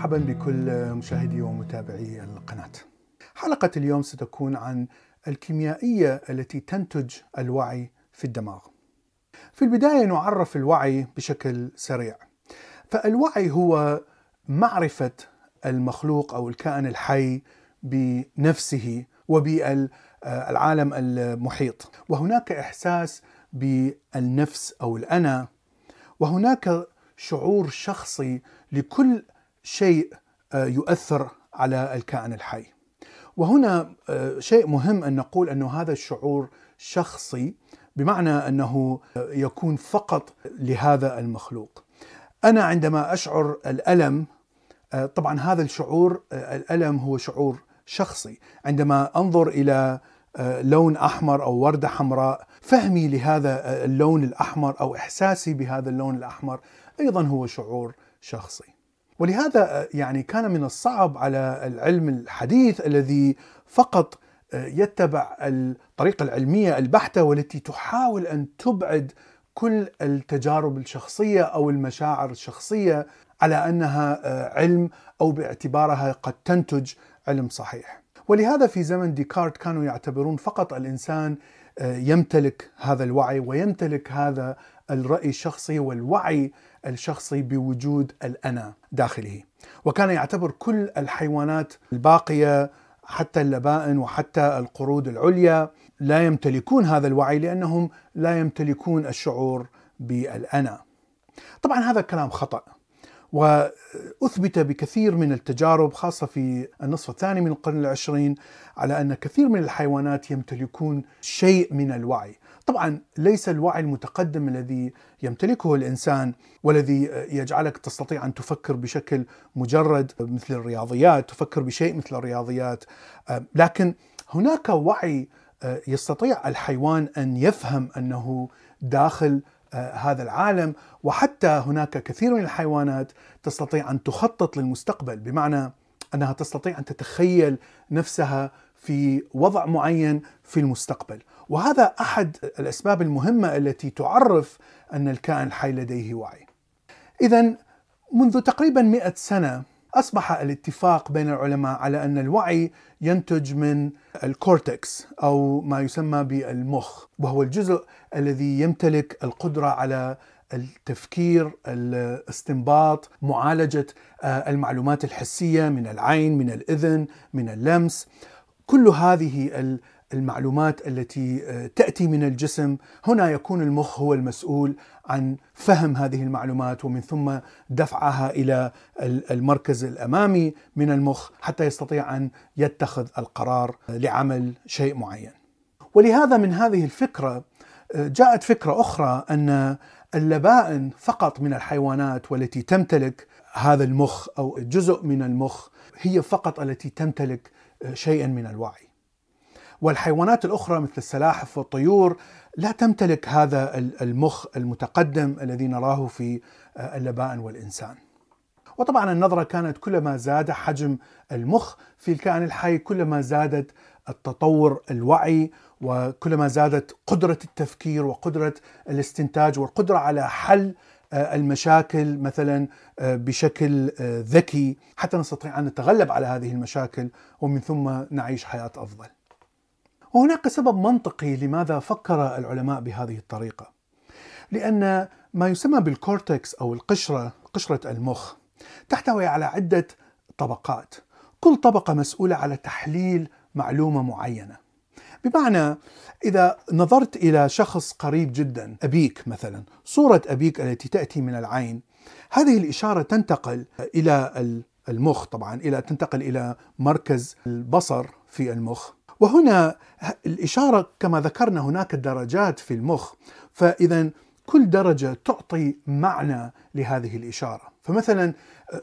مرحبا بكل مشاهدي ومتابعي القناة. حلقة اليوم ستكون عن الكيميائية التي تنتج الوعي في الدماغ. في البداية نعرف الوعي بشكل سريع. فالوعي هو معرفة المخلوق أو الكائن الحي بنفسه وبالعالم المحيط وهناك إحساس بالنفس أو الأنا وهناك شعور شخصي لكل شيء يؤثر على الكائن الحي. وهنا شيء مهم أن نقول أنه هذا الشعور شخصي بمعنى أنه يكون فقط لهذا المخلوق. أنا عندما أشعر الألم طبعا هذا الشعور الألم هو شعور شخصي. عندما أنظر إلى لون أحمر أو وردة حمراء فهمي لهذا اللون الأحمر أو إحساسي بهذا اللون الأحمر أيضا هو شعور شخصي. ولهذا يعني كان من الصعب على العلم الحديث الذي فقط يتبع الطريقة العلمية البحتة والتي تحاول أن تبعد كل التجارب الشخصية أو المشاعر الشخصية على أنها علم أو باعتبارها قد تنتج علم صحيح. ولهذا في زمن ديكارت كانوا يعتبرون فقط الإنسان يمتلك هذا الوعي ويمتلك هذا الرأي الشخصي والوعي الشخصي بوجود الأنا داخله. وكان يعتبر كل الحيوانات الباقية حتى اللبائن وحتى القرود العليا لا يمتلكون هذا الوعي لأنهم لا يمتلكون الشعور بالأنا. طبعا هذا كلام خطأ وأثبت بكثير من التجارب خاصة في النصف الثاني من القرن العشرين على أن كثير من الحيوانات يمتلكون شيء من الوعي. طبعا ليس الوعي المتقدم الذي يمتلكه الإنسان والذي يجعلك تستطيع أن تفكر بشكل مجرد مثل الرياضيات، تفكر بشيء مثل الرياضيات، لكن هناك وعي يستطيع الحيوان أن يفهم أنه داخل هذا العالم وحتى هناك كثير من الحيوانات تستطيع أن تخطط للمستقبل بمعنى أنها تستطيع أن تتخيل نفسها في وضع معين في المستقبل وهذا أحد الأسباب المهمة التي تعرف أن الكائن الحي لديه وعي. اذا منذ تقريبا 100 سنة أصبح الاتفاق بين العلماء على أن الوعي ينتج من الكورتكس أو ما يسمى بالمخ وهو الجزء الذي يمتلك القدرة على التفكير، الاستنباط، معالجة المعلومات الحسية من العين، من الإذن، من اللمس، كل هذه المعلومات التي تأتي من الجسم هنا يكون المخ هو المسؤول عن فهم هذه المعلومات ومن ثم دفعها إلى المركز الأمامي من المخ حتى يستطيع أن يتخذ القرار لعمل شيء معين. ولهذا من هذه الفكرة جاءت فكرة أخرى أن اللبائن فقط من الحيوانات والتي تمتلك هذا المخ أو جزء من المخ هي فقط التي تمتلك شيئا من الوعي. والحيوانات الأخرى مثل السلاحف والطيور لا تمتلك هذا المخ المتقدم الذي نراه في اللبائن والإنسان. وطبعا النظرة كانت كلما زاد حجم المخ في الكائن الحي كلما زادت التطور الوعي وكلما زادت قدرة التفكير وقدرة الاستنتاج والقدرة على حل المشاكل مثلا بشكل ذكي حتى نستطيع أن نتغلب على هذه المشاكل ومن ثم نعيش حياة أفضل. وهناك سبب منطقي لماذا فكر العلماء بهذه الطريقة. لأن ما يسمى بالكورتكس أو القشرة قشرة المخ تحتوي على عدة طبقات، كل طبقة مسؤولة على تحليل معلومة معينة. بمعنى إذا نظرت إلى شخص قريب جدا أبيك مثلا، صورة أبيك التي تأتي من العين، هذه الإشارة تنتقل إلى المخ طبعا إلى تنتقل إلى مركز البصر في المخ. وهنا الإشارة كما ذكرنا هناك درجات في المخ فإذا كل درجة تعطي معنى لهذه الإشارة. فمثلا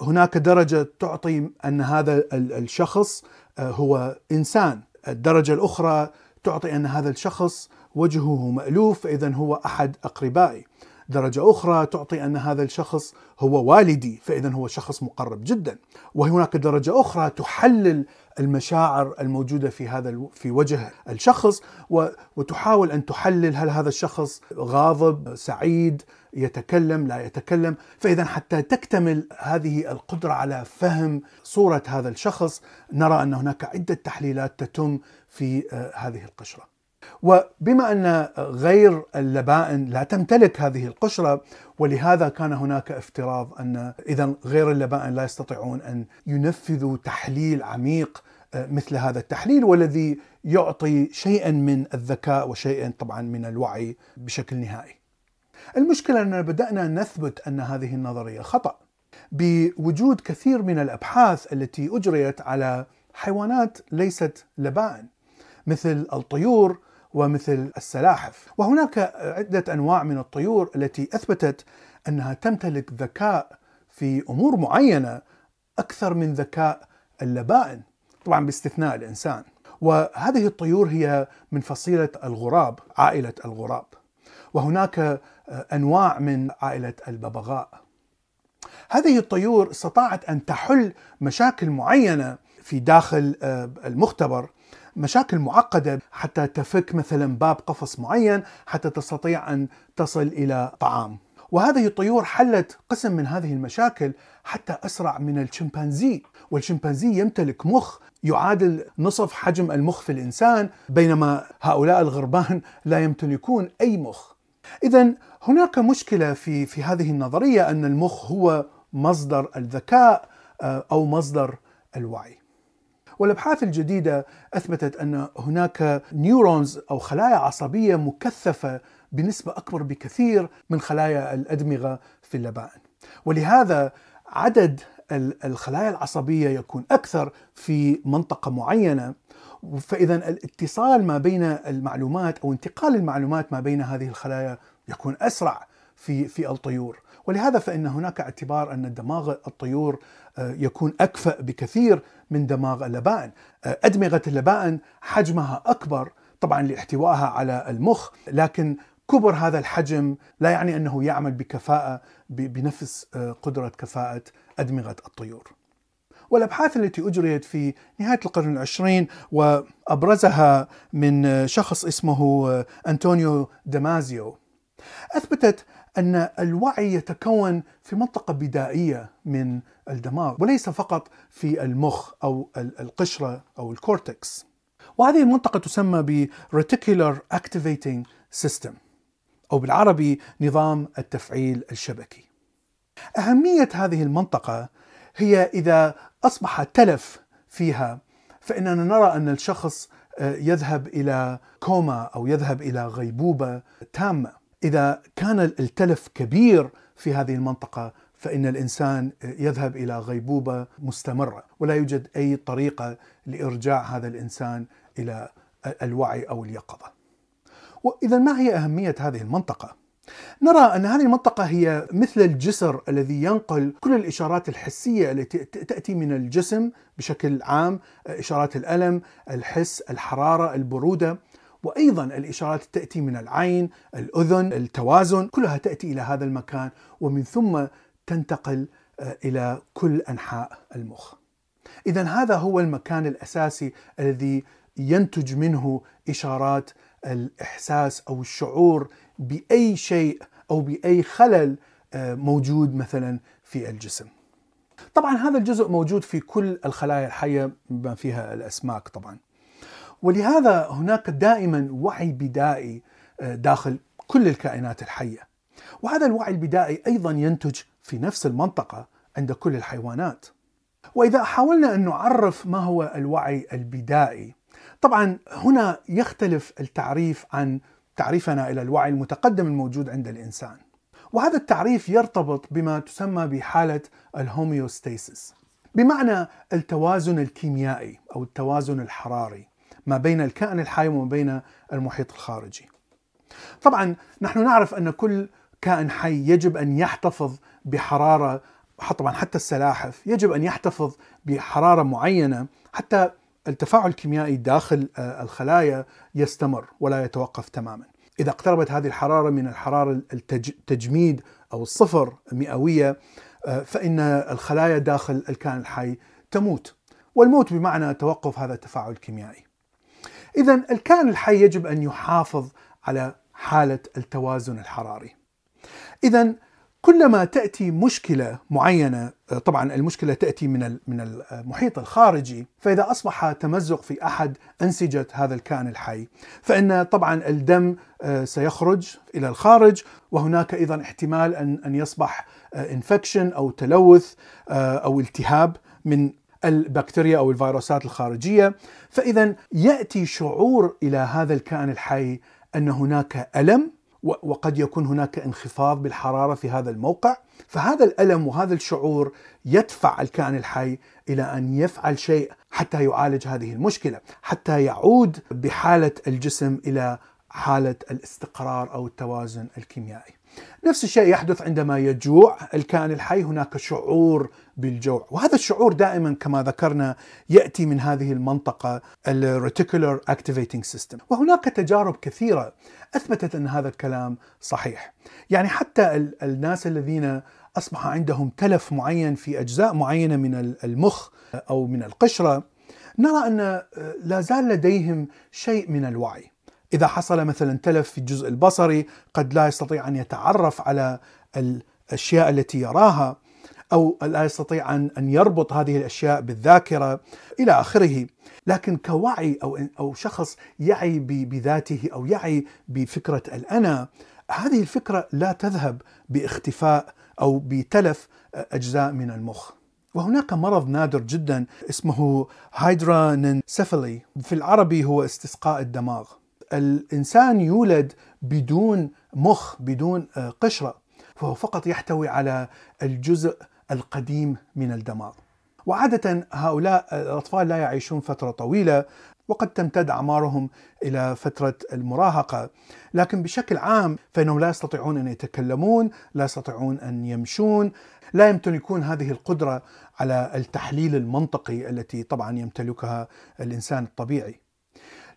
هناك درجة تعطي أن هذا الشخص هو إنسان. الدرجة الأخرى تعطي أن هذا الشخص وجهه مألوف فإذا هو أحد أقربائي. درجة أخرى تعطي أن هذا الشخص هو والدي فإذا هو شخص مقرب جدا. وهناك درجة أخرى تحلل المشاعر الموجودة في هذا في وجه الشخص وتحاول أن تحلل هل هذا الشخص غاضب سعيد يتكلم لا يتكلم. فإذا حتى تكتمل هذه القدرة على فهم صورة هذا الشخص نرى أن هناك عدة تحليلات تتم في آه، هذه القشرة. وبما أن غير اللبائن لا تمتلك هذه القشرة ولهذا كان هناك افتراض أن اذا غير اللبائن لا يستطيعون أن ينفذوا تحليل عميق آه، مثل هذا التحليل والذي يعطي شيئا من الذكاء وشيئا طبعا من الوعي بشكل نهائي. المشكلة أننا بدأنا نثبت أن هذه النظرية خطأ بوجود كثير من الأبحاث التي أجريت على حيوانات ليست لبائن مثل الطيور ومثل السلاحف. وهناك عدة أنواع من الطيور التي أثبتت أنها تمتلك ذكاء في أمور معينة أكثر من ذكاء اللبائن طبعا باستثناء الإنسان. وهذه الطيور هي من فصيلة الغراب عائلة الغراب. وهناك أنواع من عائلة الببغاء. هذه الطيور استطاعت أن تحل مشاكل معينة في داخل المختبر. مشاكل معقدة حتى تفك مثلا باب قفص معين حتى تستطيع أن تصل إلى طعام. وهذه الطيور حلت قسم من هذه المشاكل حتى أسرع من الشمبانزي، والشمبانزي يمتلك مخ يعادل نصف حجم المخ في الإنسان بينما هؤلاء الغربان لا يمتلكون أي مخ. اذا هناك مشكلة في في هذه النظرية أن المخ هو مصدر الذكاء آه، أو مصدر الوعي. والأبحاث الجديدة أثبتت أن هناك نيورونز أو خلايا عصبية مكثفة بنسبة أكبر بكثير من خلايا الأدمغة في اللبائن. ولهذا عدد الخلايا العصبية يكون أكثر في منطقة معينة فإذا الاتصال ما بين المعلومات أو انتقال المعلومات ما بين هذه الخلايا يكون أسرع في في الطيور ولهذا فإن هناك اعتبار أن دماغ الطيور آه، يكون أكفأ بكثير من دماغ اللبائن آه، أدمغة اللبائن حجمها أكبر طبعا لاحتوائها على المخ لكن كبر هذا الحجم لا يعني أنه يعمل بكفاءة بنفس آه، قدرة كفاءة أدمغة الطيور. والأبحاث التي أجريت في نهاية القرن العشرين وأبرزها من شخص اسمه أنطونيو دامازيو أثبتت أن الوعي يتكون في منطقة بدائية من الدماغ وليس فقط في المخ أو القشرة أو الكورتكس. وهذه المنطقة تسمى ب Reticular Activating System أو بالعربي نظام التفعيل الشبكي. أهمية هذه المنطقة هي إذا أصبح تلف فيها فإننا نرى أن الشخص آه، يذهب إلى كوما أو يذهب إلى غيبوبة تامة إذا كان التلف كبير في هذه المنطقة فإن الإنسان يذهب إلى غيبوبة مستمرة ولا يوجد أي طريقة لإرجاع هذا الإنسان إلى الوعي أو اليقظة. وإذا ما هي أهمية هذه المنطقة؟ نرى أن هذه المنطقة هي مثل الجسر الذي ينقل كل الإشارات الحسية التي تأتي من الجسم بشكل عام، إشارات الألم، الحس، الحرارة، البرودة، وأيضا الإشارات تأتي من العين، الأذن، التوازن، كلها تأتي إلى هذا المكان ومن ثم تنتقل آه، إلى كل أنحاء المخ. اذا هذا هو المكان الأساسي الذي ينتج منه إشارات الإحساس أو الشعور بأي شيء أو بأي خلل آه، موجود مثلا في الجسم. طبعا هذا الجزء موجود في كل الخلايا الحية بما فيها الأسماك طبعا. ولهذا هناك دائما وعي بدائي آه، داخل كل الكائنات الحية. وهذا الوعي البدائي أيضا ينتج في نفس المنطقة عند كل الحيوانات. وإذا حاولنا أن نعرف ما هو الوعي البدائي، طبعا هنا يختلف التعريف عن تعريفنا إلى الوعي المتقدم الموجود عند الإنسان. وهذا التعريف يرتبط بما تسمى بحالة الهوميوستاسيس. بمعنى التوازن الكيميائي أو التوازن الحراري. ما بين الكائن الحي وما بين المحيط الخارجي. طبعا نحن نعرف أن كل كائن حي يجب أن يحتفظ بحرارة طبعا حتى السلاحف يجب أن يحتفظ بحرارة معينة حتى التفاعل الكيميائي داخل آه، الخلايا يستمر ولا يتوقف تماما. إذا اقتربت هذه الحرارة من الحرارة التجميد أو الصفر مئوية آه، فإن الخلايا داخل الكائن الحي تموت والموت بمعنى توقف هذا التفاعل الكيميائي إذا الكائن الحي يجب أن يحافظ على حالة التوازن الحراري. إذا كلما تأتي مشكلة معينة طبعا المشكلة تأتي من من المحيط الخارجي فإذا أصبح تمزق في أحد أنسجة هذا الكائن الحي فإن طبعا الدم آه، سيخرج إلى الخارج وهناك أيضا احتمال أن أن يصبح انفكشن آه، أو تلوث آه، أو التهاب من البكتيريا أو الفيروسات الخارجية. فاذا يأتي شعور إلى هذا الكائن الحي أن هناك ألم وقد يكون هناك انخفاض بالحرارة في هذا الموقع. فهذا الألم وهذا الشعور يدفع الكائن الحي إلى أن يفعل شيء حتى يعالج هذه المشكلة حتى يعود بحالة الجسم إلى حالة الاستقرار أو التوازن الكيميائي. نفس الشيء يحدث عندما يجوع. الكائن الحي هناك شعور بالجوع وهذا الشعور دائما كما ذكرنا يأتي من هذه المنطقة ال reticular activating system وهناك تجارب كثيرة أثبتت أن هذا الكلام صحيح. يعني حتى الناس الذين أصبح عندهم تلف معين في أجزاء معينة من المخ أو من القشرة نرى أن لا زال لديهم شيء من الوعي. إذا حصل مثلا تلف في الجزء البصري قد لا يستطيع أن يتعرف على الأشياء التي يراها أو لا يستطيع أن يربط هذه الأشياء بالذاكرة إلى آخره. لكن كوعي أو أو شخص يعي بذاته أو يعي بفكرة الأنا هذه الفكرة لا تذهب باختفاء أو بتلف أجزاء من المخ. وهناك مرض نادر جدا اسمه هايدرانسفلي في العربي هو استسقاء الدماغ. الإنسان يولد بدون مخ بدون آه، قشرة فهو فقط يحتوي على الجزء القديم من الدماغ. وعادة هؤلاء الأطفال لا يعيشون فترة طويلة وقد تمتد أعمارهم إلى فترة المراهقة. لكن بشكل عام فإنهم لا يستطيعون أن يتكلمون لا يستطيعون أن يمشون لا يمتلكون هذه القدرة على التحليل المنطقي التي طبعا يمتلكها الإنسان الطبيعي.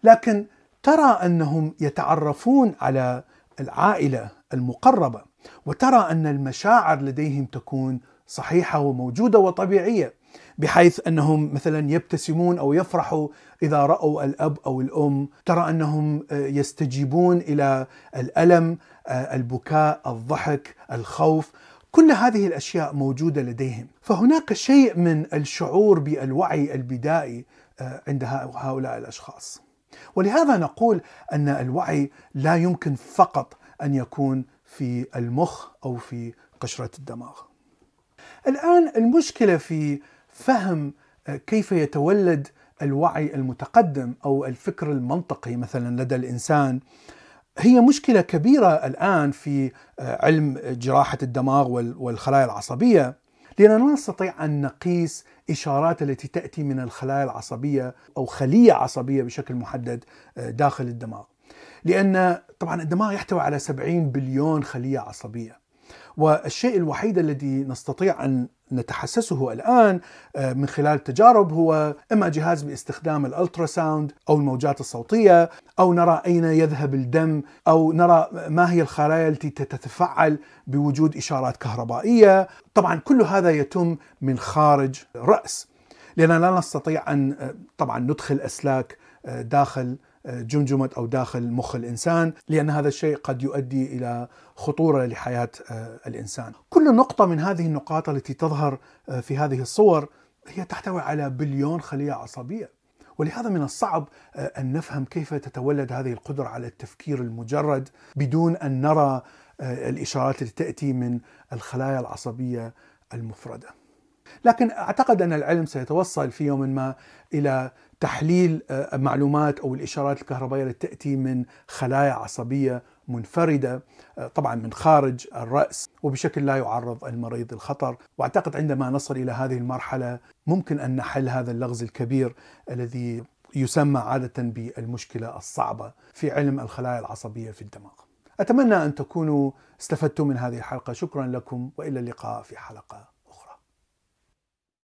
لكن ترى أنهم يتعرفون على العائلة المقربة وترى أن المشاعر لديهم تكون صحيحة وموجودة وطبيعية بحيث أنهم مثلا يبتسمون أو يفرحوا إذا رأوا الأب أو الأم. ترى أنهم يستجيبون إلى الألم البكاء الضحك الخوف. كل هذه الأشياء موجودة لديهم. فهناك شيء من الشعور بالوعي البدائي عند هؤلاء الأشخاص. ولهذا نقول أن الوعي لا يمكن فقط أن يكون في المخ أو في قشرة الدماغ. الآن المشكلة في فهم كيف يتولد الوعي المتقدم أو الفكر المنطقي مثلا لدى الإنسان هي مشكلة كبيرة الآن في علم جراحة الدماغ والخلايا العصبية لأننا لا نستطيع أن نقيس إشارات التي تأتي من الخلايا العصبية أو خلية عصبية بشكل محدد آه، داخل الدماغ. لأن طبعا الدماغ يحتوي على 70 بليون خلية عصبية. والشيء الوحيد الذي نستطيع أن نتحسسه الآن آه، من خلال التجارب هو إما جهاز باستخدام الألتراساوند أو الموجات الصوتية أو نرى أين يذهب الدم أو نرى ما هي الخلايا التي تتفاعل بوجود إشارات كهربائية، طبعا كل هذا يتم من خارج الراس لأننا لا نستطيع أن آه، طبعا ندخل أسلاك آه، داخل جمجمة أو داخل مخ الإنسان لأن هذا الشيء قد يؤدي إلى خطورة لحياة آه، الإنسان كل نقطة من هذه النقاط التي تظهر آه، في هذه الصور هي تحتوي على بليون خلية عصبية ولهذا من الصعب آه، أن نفهم كيف تتولد هذه القدرة على التفكير المجرد بدون أن نرى الإشارات التي تأتي من الخلايا العصبية المفردة. لكن أعتقد أن العلم سيتوصل في يوم ما إلى تحليل آه، معلومات أو الإشارات الكهربائية التي تأتي من خلايا عصبية منفردة آه، طبعا من خارج الرأس وبشكل لا يعرض المريض للخطر وأعتقد عندما نصل إلى هذه المرحلة ممكن أن نحل هذا اللغز الكبير الذي يسمى عادة بالمشكلة الصعبة في علم الخلايا العصبية في الدماغ. أتمنى أن تكونوا استفدتم من هذه الحلقة شكرا لكم وإلى اللقاء في حلقة